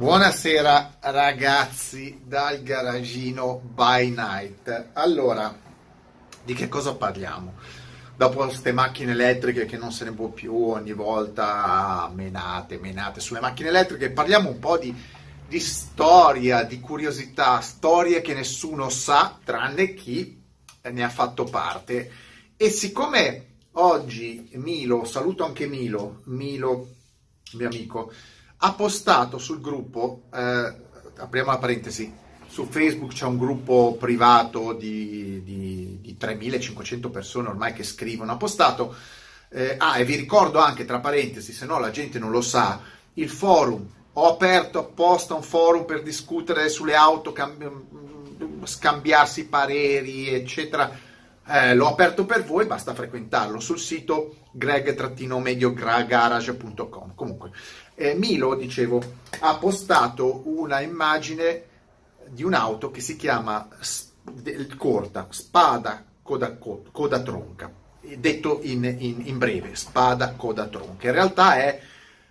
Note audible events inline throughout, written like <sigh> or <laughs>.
Buonasera ragazzi dal garagino by night. Allora, di che cosa parliamo? Dopo queste macchine elettriche che non se ne può più ogni volta menate, menate sulle macchine elettriche, parliamo un po' di, di storia, di curiosità, storie che nessuno sa tranne chi ne ha fatto parte. E siccome oggi Milo, saluto anche Milo, Milo, mio amico, ha postato sul gruppo, eh, apriamo la parentesi, su Facebook c'è un gruppo privato di, di, di 3500 persone ormai che scrivono, ha postato, eh, ah e vi ricordo anche tra parentesi, se no la gente non lo sa, il forum, ho aperto apposta un forum per discutere sulle auto, cam- scambiarsi pareri, eccetera. Eh, l'ho aperto per voi, basta frequentarlo sul sito greg-mediogarage.com. Comunque, eh, Milo, dicevo, ha postato una immagine di un'auto che si chiama corta, spada coda, coda tronca, detto in, in, in, breve, spada coda tronca. In realtà è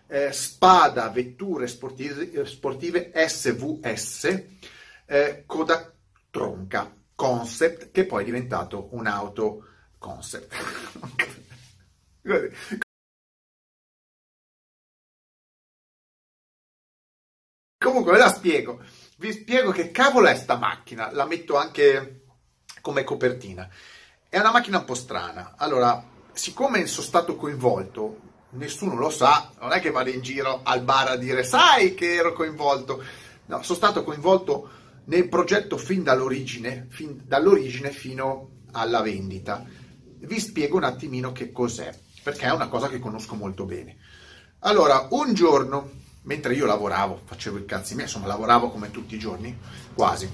eh, spada vetture sportive, sportive SVS eh, coda tronca concept che poi è diventato un'auto concept. <laughs> Comunque ve la spiego. Vi spiego che cavolo è sta macchina. La metto anche come copertina. È una macchina un po' strana. Allora, siccome sono stato coinvolto, nessuno lo sa, non è che vado in giro al bar a dire sai che ero coinvolto. No, sono stato coinvolto nel progetto fin dall'origine, fin dall'origine fino alla vendita. Vi spiego un attimino che cos'è, perché è una cosa che conosco molto bene. Allora, un giorno mentre io lavoravo, facevo i cazzi miei, insomma lavoravo come tutti i giorni, quasi,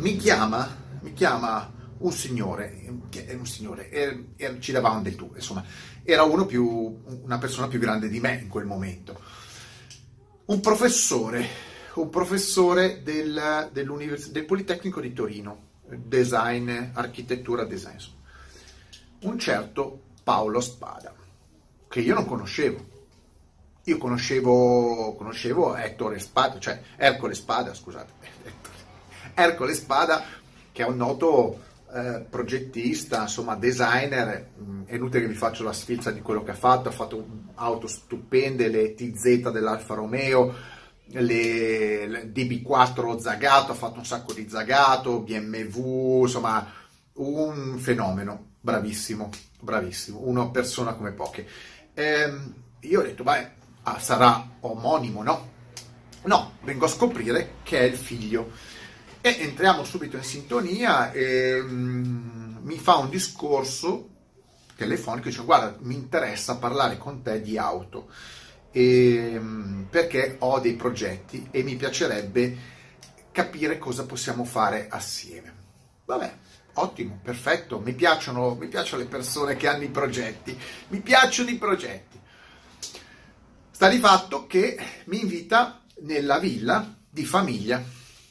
mi chiama, mi chiama un signore, un signore, e, e ci davamo del tu, insomma, era più, una persona più grande di me in quel momento, un professore, un professore del, del Politecnico di Torino, design, architettura, design, un certo Paolo Spada, che io non conoscevo, io conoscevo, conoscevo Ettore Spada, cioè Ercole Spada, scusate, <laughs> Ercole Spada, che è un noto eh, progettista, insomma designer, mm, è inutile che vi faccio la sfilza di quello che ha fatto, ha fatto auto stupende, le TZ dell'Alfa Romeo, le, le DB4 Zagato, ha fatto un sacco di Zagato, BMW, insomma un fenomeno, bravissimo, bravissimo, una persona come poche. Ehm, io ho detto, beh, sarà omonimo, no? No, vengo a scoprire che è il figlio. E entriamo subito in sintonia e mm, mi fa un discorso telefonico, dice guarda, mi interessa parlare con te di auto, e, mm, perché ho dei progetti e mi piacerebbe capire cosa possiamo fare assieme. Vabbè, ottimo, perfetto, mi piacciono, mi piacciono le persone che hanno i progetti, mi piacciono i progetti. Sta di fatto che mi invita nella villa di famiglia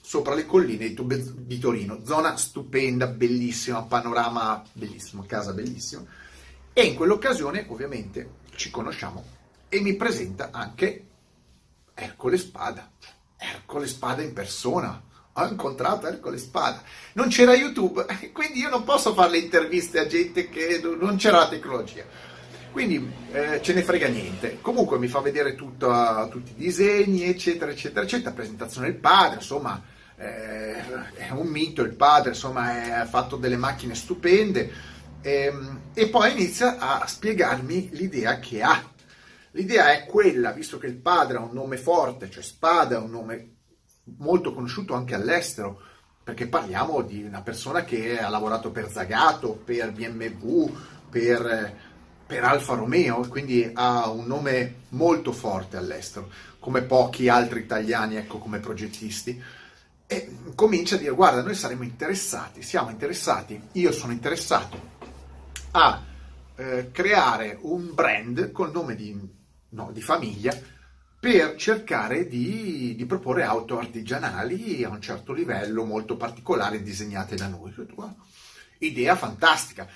sopra le colline di Torino, zona stupenda, bellissima, panorama bellissimo, casa bellissima. E in quell'occasione ovviamente ci conosciamo e mi presenta anche Ercole Spada, Ercole Spada in persona. Ho incontrato Ercole Spada. Non c'era YouTube, <laughs> quindi io non posso fare le interviste a gente che non c'era la tecnologia. Quindi eh, ce ne frega niente. Comunque mi fa vedere tutto, tutti i disegni, eccetera, eccetera, eccetera. Presentazione del padre, insomma, eh, è un mito il padre, insomma, ha fatto delle macchine stupende. Ehm, e poi inizia a spiegarmi l'idea che ha. L'idea è quella, visto che il padre ha un nome forte, cioè Spada è un nome molto conosciuto anche all'estero, perché parliamo di una persona che ha lavorato per Zagato, per BMW, per per Alfa Romeo, quindi ha un nome molto forte all'estero, come pochi altri italiani, ecco, come progettisti. E comincia a dire, guarda, noi saremo interessati, siamo interessati, io sono interessato a eh, creare un brand col nome di, no, di famiglia per cercare di, di, proporre auto artigianali a un certo livello molto particolare disegnate da noi. Idea fantastica,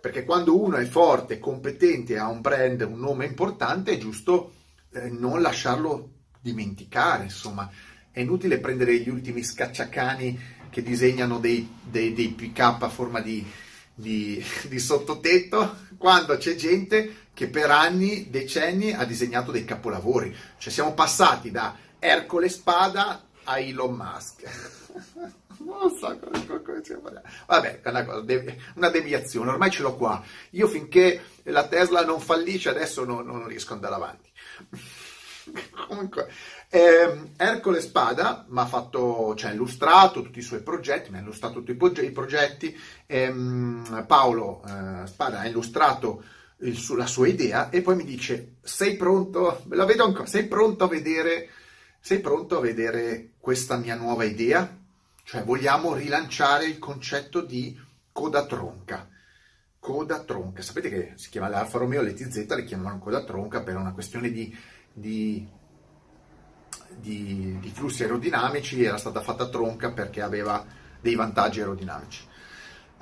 perché quando uno è forte, competente, ha un brand, un nome importante, è giusto eh, non lasciarlo dimenticare, insomma, è inutile prendere gli ultimi scacciacani che disegnano dei, dei, dei pick up a forma di, di, di sottotetto quando c'è gente che per anni, decenni ha disegnato dei capolavori. Cioè siamo passati da Ercole Spada a Elon Musk. <laughs> non so come, come si chiama. Vabbè, una, cosa, una deviazione, ormai ce l'ho qua. Io finché la Tesla non fallisce adesso non, non riesco ad andare avanti. <laughs> Comunque, eh, Ercole Spada mi ha fatto, cioè, illustrato tutti i suoi progetti, mi ha illustrato tutti i progetti. Ehm, Paolo eh, Spada ha illustrato il, la sua idea e poi mi dice: Sei pronto? La vedo ancora, sei pronto a vedere? Sei pronto a vedere questa mia nuova idea? Cioè, vogliamo rilanciare il concetto di coda tronca. Coda tronca. Sapete che si chiama l'Alfa Romeo, le TZ le chiamano coda tronca per una questione di, di, di, di flussi aerodinamici, era stata fatta tronca perché aveva dei vantaggi aerodinamici.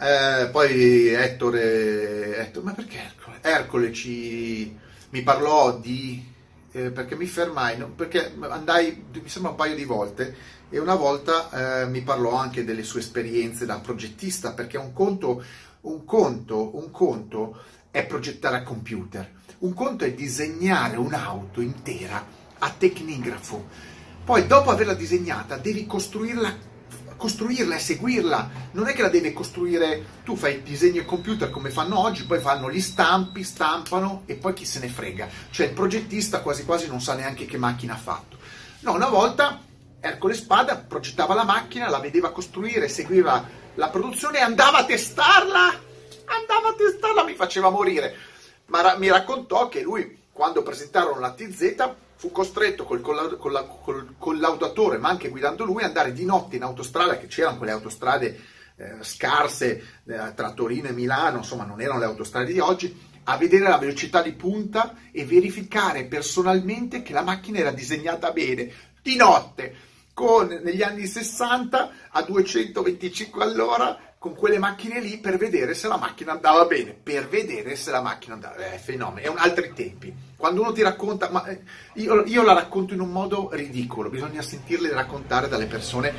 Eh, poi Ettore, Ettore, ma perché Ercole? Ercole ci, mi parlò di, eh, perché mi fermai, perché andai, mi sembra un paio di volte, e una volta eh, mi parlò anche delle sue esperienze da progettista, perché un conto, un conto, un conto è progettare a computer, un conto è disegnare un'auto intera a tecnigrafo, poi dopo averla disegnata devi costruirla costruirla e seguirla, non è che la deve costruire, tu fai il disegno in computer come fanno oggi, poi fanno gli stampi, stampano e poi chi se ne frega, cioè il progettista quasi quasi non sa neanche che macchina ha fatto. No, una volta Ercole Spada progettava la macchina, la vedeva costruire, seguiva la produzione e andava a testarla. Andava a testarla, mi faceva morire. Ma ra- mi raccontò che lui, quando presentarono la TZ, fu costretto col, col, col, col collaudatore, ma anche guidando lui, ad andare di notte in autostrada, che c'erano quelle autostrade eh, scarse eh, tra Torino e Milano, insomma non erano le autostrade di oggi, a vedere la velocità di punta e verificare personalmente che la macchina era disegnata bene, di notte con, negli anni 60 a 225 all'ora con quelle macchine lì per vedere se la macchina andava bene, per vedere se la macchina andava bene. È fenomeno, è un altri tempi. Quando uno ti racconta, ma eh, io, io, la racconto in un modo ridicolo, bisogna sentirle raccontare dalle persone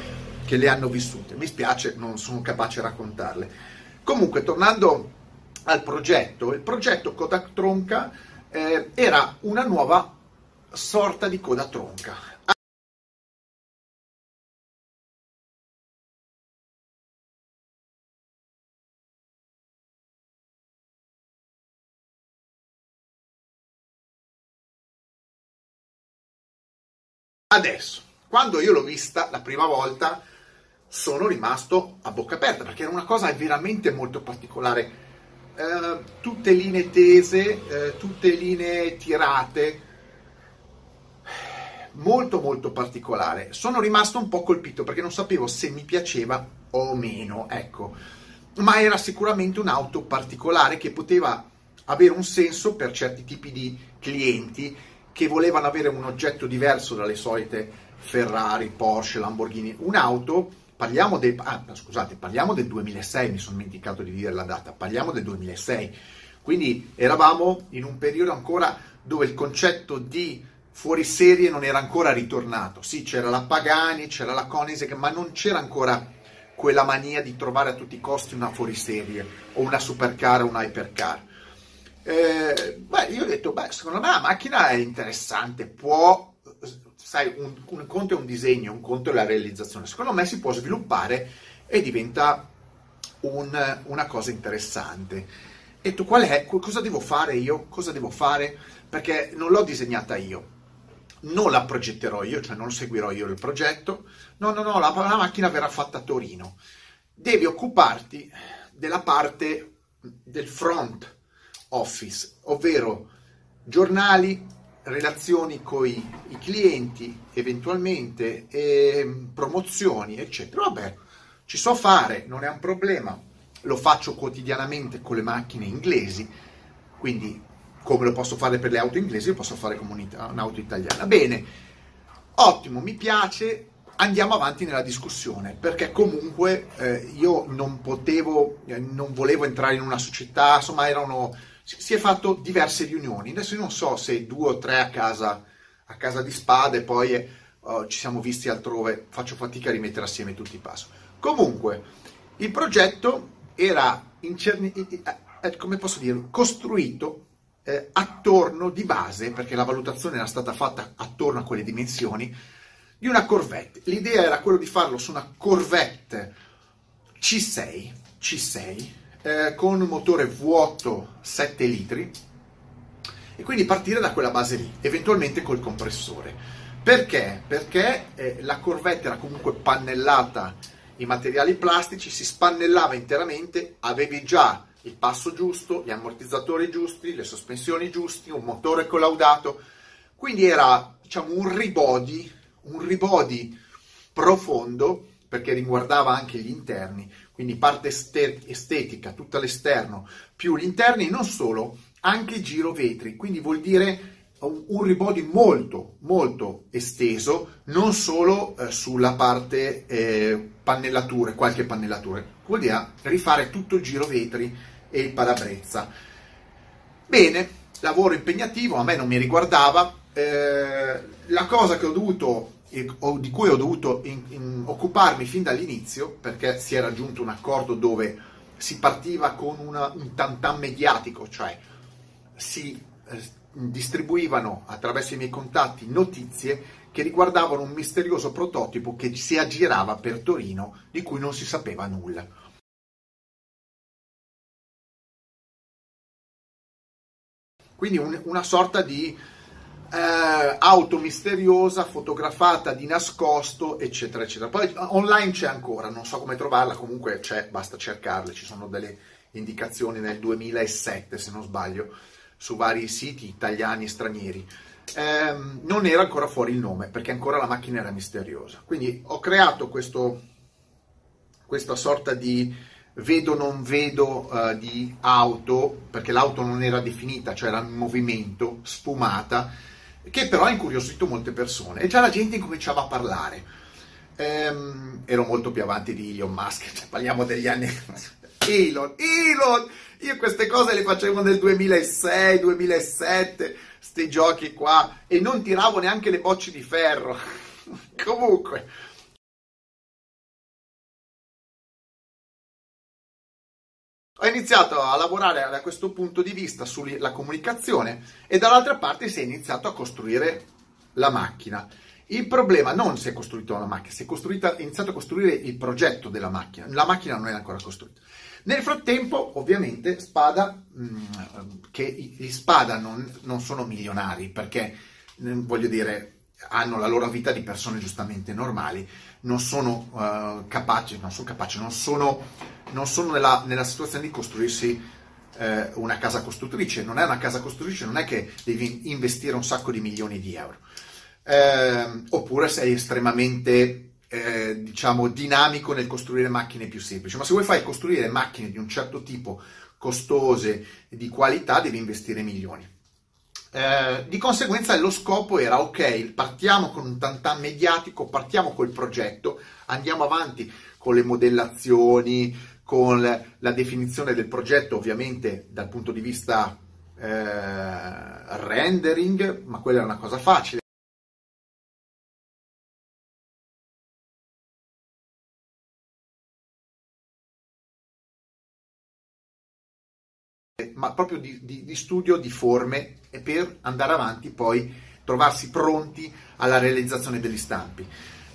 che le hanno vissute. Mi spiace, non sono capace a raccontarle. Comunque, tornando al progetto, il progetto Kodak Tronca eh, era una nuova sorta di coda tronca Adesso, quando io l'ho vista la prima volta, sono rimasto a bocca aperta perché era una cosa veramente molto particolare. Eh, tutte linee tese, eh, tutte linee tirate, molto molto particolare. Sono rimasto un po' colpito perché non sapevo se mi piaceva o meno, ecco. Ma era sicuramente un'auto particolare che poteva avere un senso per certi tipi di clienti che volevano avere un oggetto diverso dalle solite Ferrari, Porsche, Lamborghini, un'auto, parliamo del, ah, scusate, parliamo del 2006, mi sono dimenticato di dire la data, parliamo del 2006, quindi eravamo in un periodo ancora dove il concetto di fuoriserie non era ancora ritornato, sì c'era la Pagani, c'era la Koenigsegg, ma non c'era ancora quella mania di trovare a tutti i costi una fuoriserie o una supercar o una hypercar. Eh, beh, io ho detto, beh, secondo me la macchina è interessante, può, sai, un, un, conto è un disegno, un conto è la realizzazione, secondo me si può sviluppare e diventa un, una cosa interessante. E tu qual è? Cosa devo fare io? Cosa devo fare? Perché non l'ho disegnata io, non la progetterò io, cioè non seguirò io il progetto, no, no, no, la, la macchina verrà fatta a Torino. Devi occuparti della parte del front, office, ovvero giornali, relazioni con i, clienti eventualmente, e promozioni, eccetera. Vabbè, ci so fare, non è un problema. Lo faccio quotidianamente con le macchine inglesi, quindi come lo posso fare per le auto inglesi, lo posso fare come un'auto italiana. Bene, ottimo, mi piace, andiamo avanti nella discussione perché comunque eh, io non potevo, eh, non volevo entrare in una società, insomma erano si è fatto diverse riunioni. Adesso io non so se due o tre a casa, a casa di Spada e poi uh, ci siamo visti altrove, faccio fatica a rimettere assieme tutti i passi. Comunque, il progetto era, incerni- eh, come posso dire, costruito eh, attorno di base, perché la valutazione era stata fatta attorno a quelle dimensioni, di una Corvette. L'idea era quella di farlo su una Corvette C6, C6 eh, con un motore vuoto 7 litri e quindi partire da quella base lì, eventualmente col compressore. Perché? Perché eh, la Corvette era comunque pannellata in materiali plastici, si spannellava interamente, avevi già il passo giusto, gli ammortizzatori giusti, le sospensioni giusti, un motore collaudato, quindi era diciamo un ribody, un ribody profondo perché riguardava anche gli interni, quindi parte estetica, tutta l'esterno, più gli interni, non solo, anche giro vetri, quindi vuol dire un rebody molto molto esteso non solo eh, sulla parte eh, pannellature qualche pannellatura. Vuol dire rifare tutto il giro vetri e il parabrezza. Bene lavoro impegnativo a me non mi riguardava. Eh, la cosa che ho dovuto di cui ho dovuto in, in, occuparmi fin dall'inizio perché si è raggiunto un accordo dove si partiva con una, un tantam mediatico cioè si eh, distribuivano attraverso i miei contatti notizie che riguardavano un misterioso prototipo che si aggirava per Torino di cui non si sapeva nulla. Quindi un, una sorta di eh, auto misteriosa, fotografata di nascosto, eccetera, eccetera. Poi online c'è ancora, non so come trovarla, comunque c'è, basta cercarle, ci sono delle indicazioni nel 2007 se non sbaglio su vari siti italiani e stranieri. Eh, non era ancora fuori il nome perché ancora la macchina era misteriosa. Quindi ho creato questo, questa sorta di vedo non vedo uh, di auto, perché l'auto non era definita, cioè era in movimento, sfumata, che però ha incuriosito molte persone e già la gente incominciava a parlare. Um, ero molto più avanti di Elon Musk, cioè <laughs> parliamo degli anni... <laughs> Elon, Elon! Io queste cose le facevo nel 2006, 2007, sti giochi qua, e non tiravo neanche le bocce di ferro. <laughs> Comunque. Ho iniziato a lavorare da questo punto di vista sulla comunicazione e dall'altra parte si è iniziato a costruire la macchina. Il problema non si è costruita la macchina, si è iniziato a costruire il progetto della macchina. La macchina non è ancora costruita. Nel frattempo, ovviamente, Spada, mm, che gli Spada non, non, sono milionari perché, mm, voglio dire, hanno la loro vita di persone giustamente normali, non sono uh, capaci, non sono capaci, non sono, non sono nella, nella, situazione di costruirsi uh, una casa costruttrice. Non è una casa costruttrice, non è che devi investire un sacco di milioni di euro. Uh, oppure sei estremamente eh, diciamo, dinamico nel costruire macchine più semplici, ma se vuoi fare costruire macchine di un certo tipo, costose, di qualità, devi investire milioni. Eh, di conseguenza lo scopo era ok, partiamo con un tantan mediatico, partiamo col progetto, andiamo avanti con le modellazioni, con la definizione del progetto, ovviamente dal punto di vista eh, rendering, ma quella è una cosa facile. Ma proprio di, di, di studio di forme per andare avanti poi trovarsi pronti alla realizzazione degli stampi.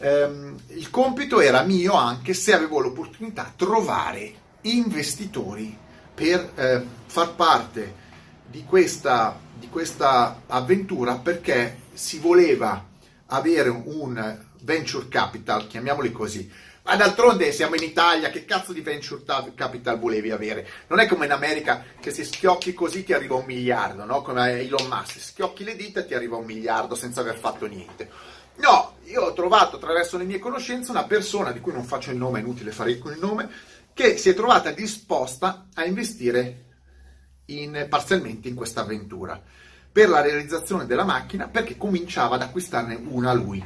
Um, il compito era mio anche se avevo l'opportunità di trovare investitori per eh, far parte di questa, di questa avventura perché si voleva avere un venture capital, chiamiamoli così, ma d'altronde siamo in Italia, che cazzo di venture capital volevi avere? Non è come in America che se schiocchi così ti arriva un miliardo, no? Come Elon Musk, schiocchi le dita e ti arriva un miliardo senza aver fatto niente. No, io ho trovato attraverso le mie conoscenze una persona di cui non faccio il nome, è inutile fare il nome, che si è trovata disposta a investire in, parzialmente in questa avventura per la realizzazione della macchina perché cominciava ad acquistarne una lui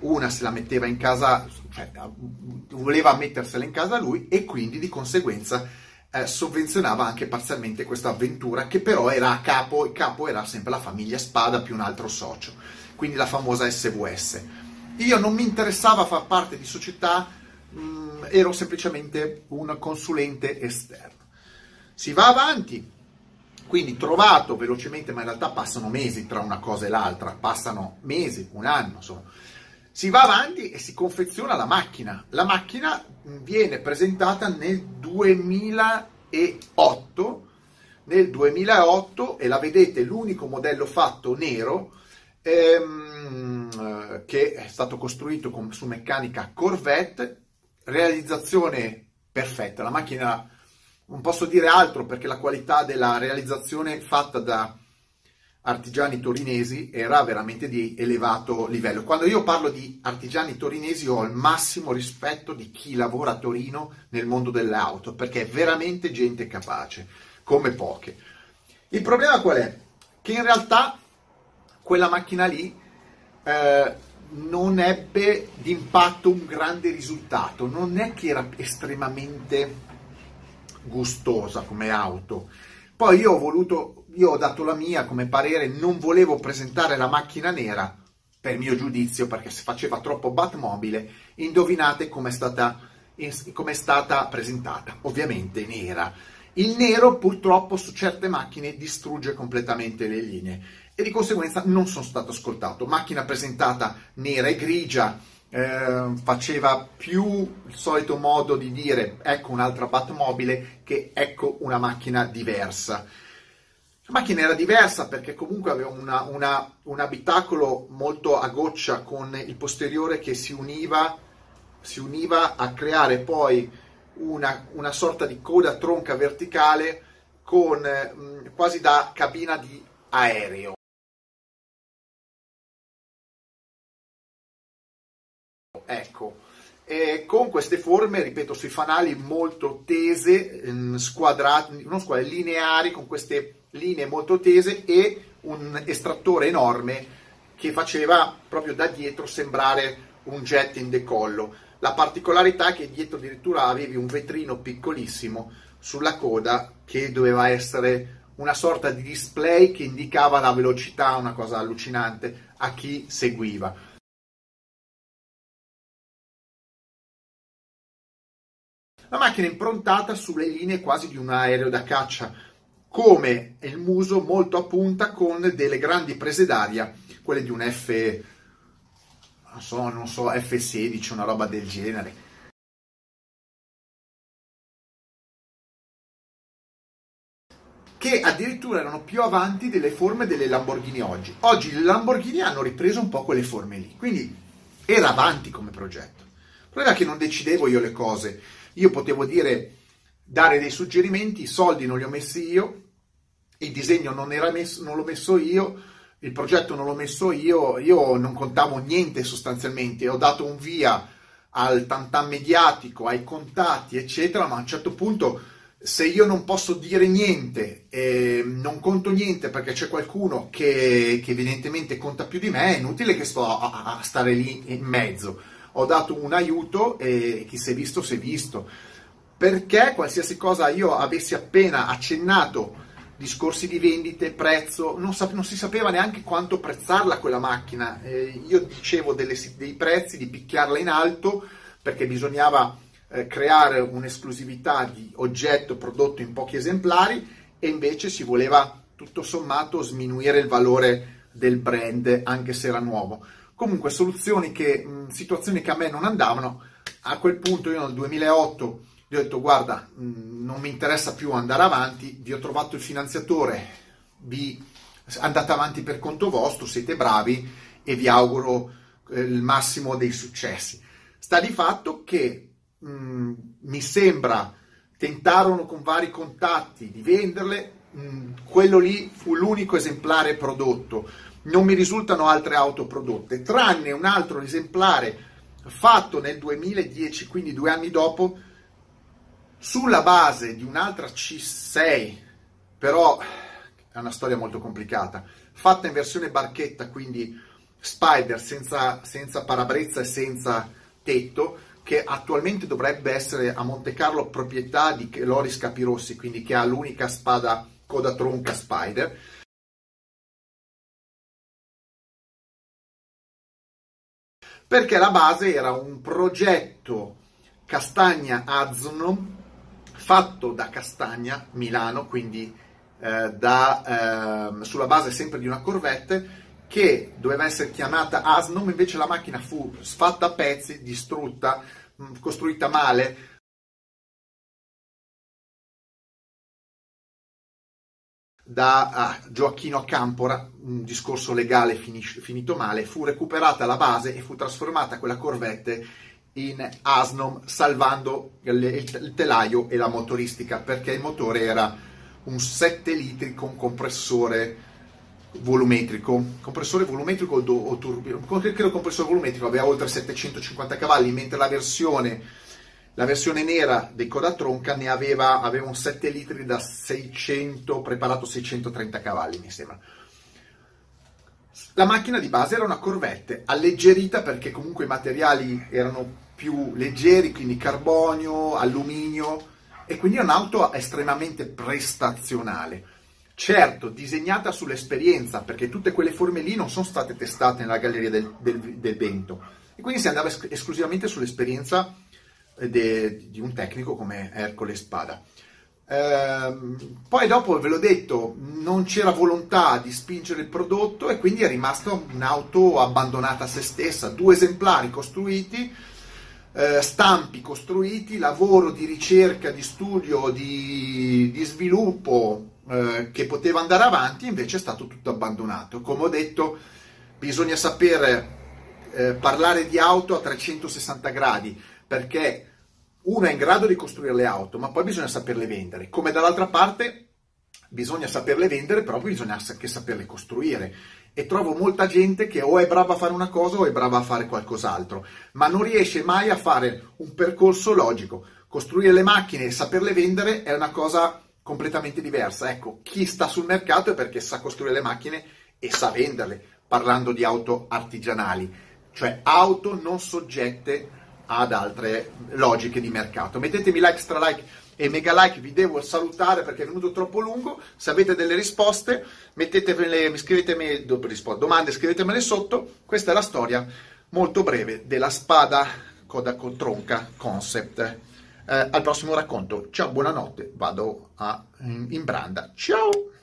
una se la metteva in casa, cioè voleva mettersela in casa lui e quindi di conseguenza eh, sovvenzionava anche parzialmente questa avventura che però era a capo, il capo era sempre la famiglia Spada più un altro socio quindi la famosa SVS. Io non mi interessava far parte di società, mh, mm, ero semplicemente un consulente esterno. Si va avanti, quindi trovato velocemente, ma in realtà passano mesi tra una cosa e l'altra, passano mesi, un anno, insomma. Si va avanti e si confeziona la macchina. La macchina viene presentata nel 2008, nel 2008 e la vedete l'unico modello fatto nero ehm, che è stato costruito con, su meccanica Corvette, realizzazione perfetta. La macchina non posso dire altro perché la qualità della realizzazione fatta da artigiani torinesi era veramente di elevato livello. Quando io parlo di artigiani torinesi ho il massimo rispetto di chi lavora a Torino nel mondo delle auto perché è veramente gente capace, come poche. Il problema qual è? Che in realtà quella macchina lì eh, non ebbe d'impatto un grande risultato, non è che era estremamente gustosa come auto. Poi io ho voluto, io ho dato la mia come parere, non volevo presentare la macchina nera per mio giudizio perché se faceva troppo Batmobile, indovinate com'è stata, com'è stata presentata, ovviamente nera. Il nero purtroppo su certe macchine distrugge completamente le linee e di conseguenza non sono stato ascoltato. Macchina presentata nera e grigia, eh, faceva più il solito modo di dire ecco un'altra Batmobile che ecco una macchina diversa. La macchina era diversa perché comunque aveva una, una, un abitacolo molto a goccia con il posteriore che si univa, si univa a creare poi una, una, sorta di coda tronca verticale con mh, quasi da cabina di aereo. Ecco, e con queste forme, ripeto, sui fanali molto tese, mm, squadrati, non squadrati, lineari, con queste linee molto tese e un estrattore enorme che faceva proprio da dietro sembrare un jet in decollo. La particolarità è che dietro addirittura avevi un vetrino piccolissimo sulla coda che doveva essere una sorta di display che indicava la velocità, una cosa allucinante a chi seguiva. La macchina è improntata sulle linee quasi di un aereo da caccia, come il muso molto a punta con delle grandi prese d'aria, quelle di un F, non so, non so, F16, una roba del genere. che addirittura erano più avanti delle forme delle Lamborghini oggi. Oggi le Lamborghini hanno ripreso un po' quelle forme lì, quindi era avanti come progetto. Il problema è che non decidevo io le cose, io potevo dire, dare dei suggerimenti, i soldi non li ho messi io, il disegno non, messo, non l'ho messo io, il progetto non l'ho messo io, io non contavo niente sostanzialmente, ho dato un via al tantam mediatico, ai contatti, eccetera, ma a un certo punto se io non posso dire niente, eh, non conto niente perché c'è qualcuno che, che, evidentemente conta più di me, è inutile che sto a, a stare lì in mezzo ho dato un aiuto e chi si è visto si è visto. Perché qualsiasi cosa io avessi appena accennato, discorsi di vendite, prezzo, non, sap- non si sapeva neanche quanto prezzarla quella macchina. Eh, io dicevo delle, dei prezzi, di picchiarla in alto, perché bisognava eh, creare un'esclusività di oggetto prodotto in pochi esemplari e invece si voleva tutto sommato sminuire il valore del brand anche se era nuovo comunque soluzioni che, mh, situazioni che a me non andavano, a quel punto io nel 2008 gli ho detto guarda mh, non mi interessa più andare avanti, vi ho trovato il finanziatore, vi andate avanti per conto vostro, siete bravi e vi auguro eh, il massimo dei successi. Sta di fatto che mh, mi sembra tentarono con vari contatti di venderle, quello lì fu l'unico esemplare prodotto non mi risultano altre auto prodotte, tranne un altro esemplare fatto nel 2010, quindi due anni dopo, sulla base di un'altra C6, però è una storia molto complicata, fatta in versione barchetta, quindi Spider senza, senza parabrezza e senza tetto, che attualmente dovrebbe essere a Monte Carlo proprietà di Loris Capirossi, quindi che ha l'unica spada coda tronca Spider. Perché la base era un progetto Castagna Azno fatto da Castagna Milano, quindi eh, da, eh, sulla base sempre di una Corvette che doveva essere chiamata Asnom, invece la macchina fu sfatta a pezzi, distrutta, costruita male, da ah, Gioacchino Campora, un discorso legale finis- finito male, fu recuperata la base e fu trasformata quella Corvette in Asnom, salvando il, telaio e la motoristica, perché il motore era un 7 litri con compressore volumetrico. Compressore volumetrico o turbino? Credo compressore volumetrico aveva oltre 750 cavalli, mentre la versione la versione nera dei Coda Tronca ne aveva, aveva un 7 litri da 600, preparato 630 cavalli, mi sembra. La macchina di base era una Corvette, alleggerita perché comunque i materiali erano più leggeri, quindi carbonio, alluminio, e quindi è un'auto estremamente prestazionale. Certo, disegnata sull'esperienza, perché tutte quelle forme lì non sono state testate nella galleria del, del, del vento, e quindi si andava es- esclusivamente sull'esperienza de, di un tecnico come Ercole Spada. Ehm, poi dopo ve l'ho detto, non c'era volontà di spingere il prodotto e quindi è rimasta un'auto abbandonata a se stessa, due esemplari costruiti, eh, stampi costruiti, lavoro di ricerca, di studio, di, di sviluppo eh, che poteva andare avanti, invece è stato tutto abbandonato. Come ho detto, bisogna sapere eh, parlare di auto a 360 gradi perché uno è in grado di costruire le auto, ma poi bisogna saperle vendere. Come dall'altra parte bisogna saperle vendere, però bisogna anche saperle costruire. E trovo molta gente che o è brava a fare una cosa o è brava a fare qualcos'altro, ma non riesce mai a fare un percorso logico. Costruire le macchine e saperle vendere è una cosa completamente diversa. Ecco, chi sta sul mercato è perché sa costruire le macchine e sa venderle, parlando di auto artigianali, cioè auto non soggette ad altre logiche di mercato. Mettetemi like, stra like e mega like, vi devo salutare perché è venuto troppo lungo. Se avete delle risposte, mettetevele, scrivetemi domande, scrivetemele sotto. Questa è la storia molto breve della spada coda con tronca concept. Eh, al prossimo racconto. Ciao, buonanotte, vado a, in, in branda. Ciao!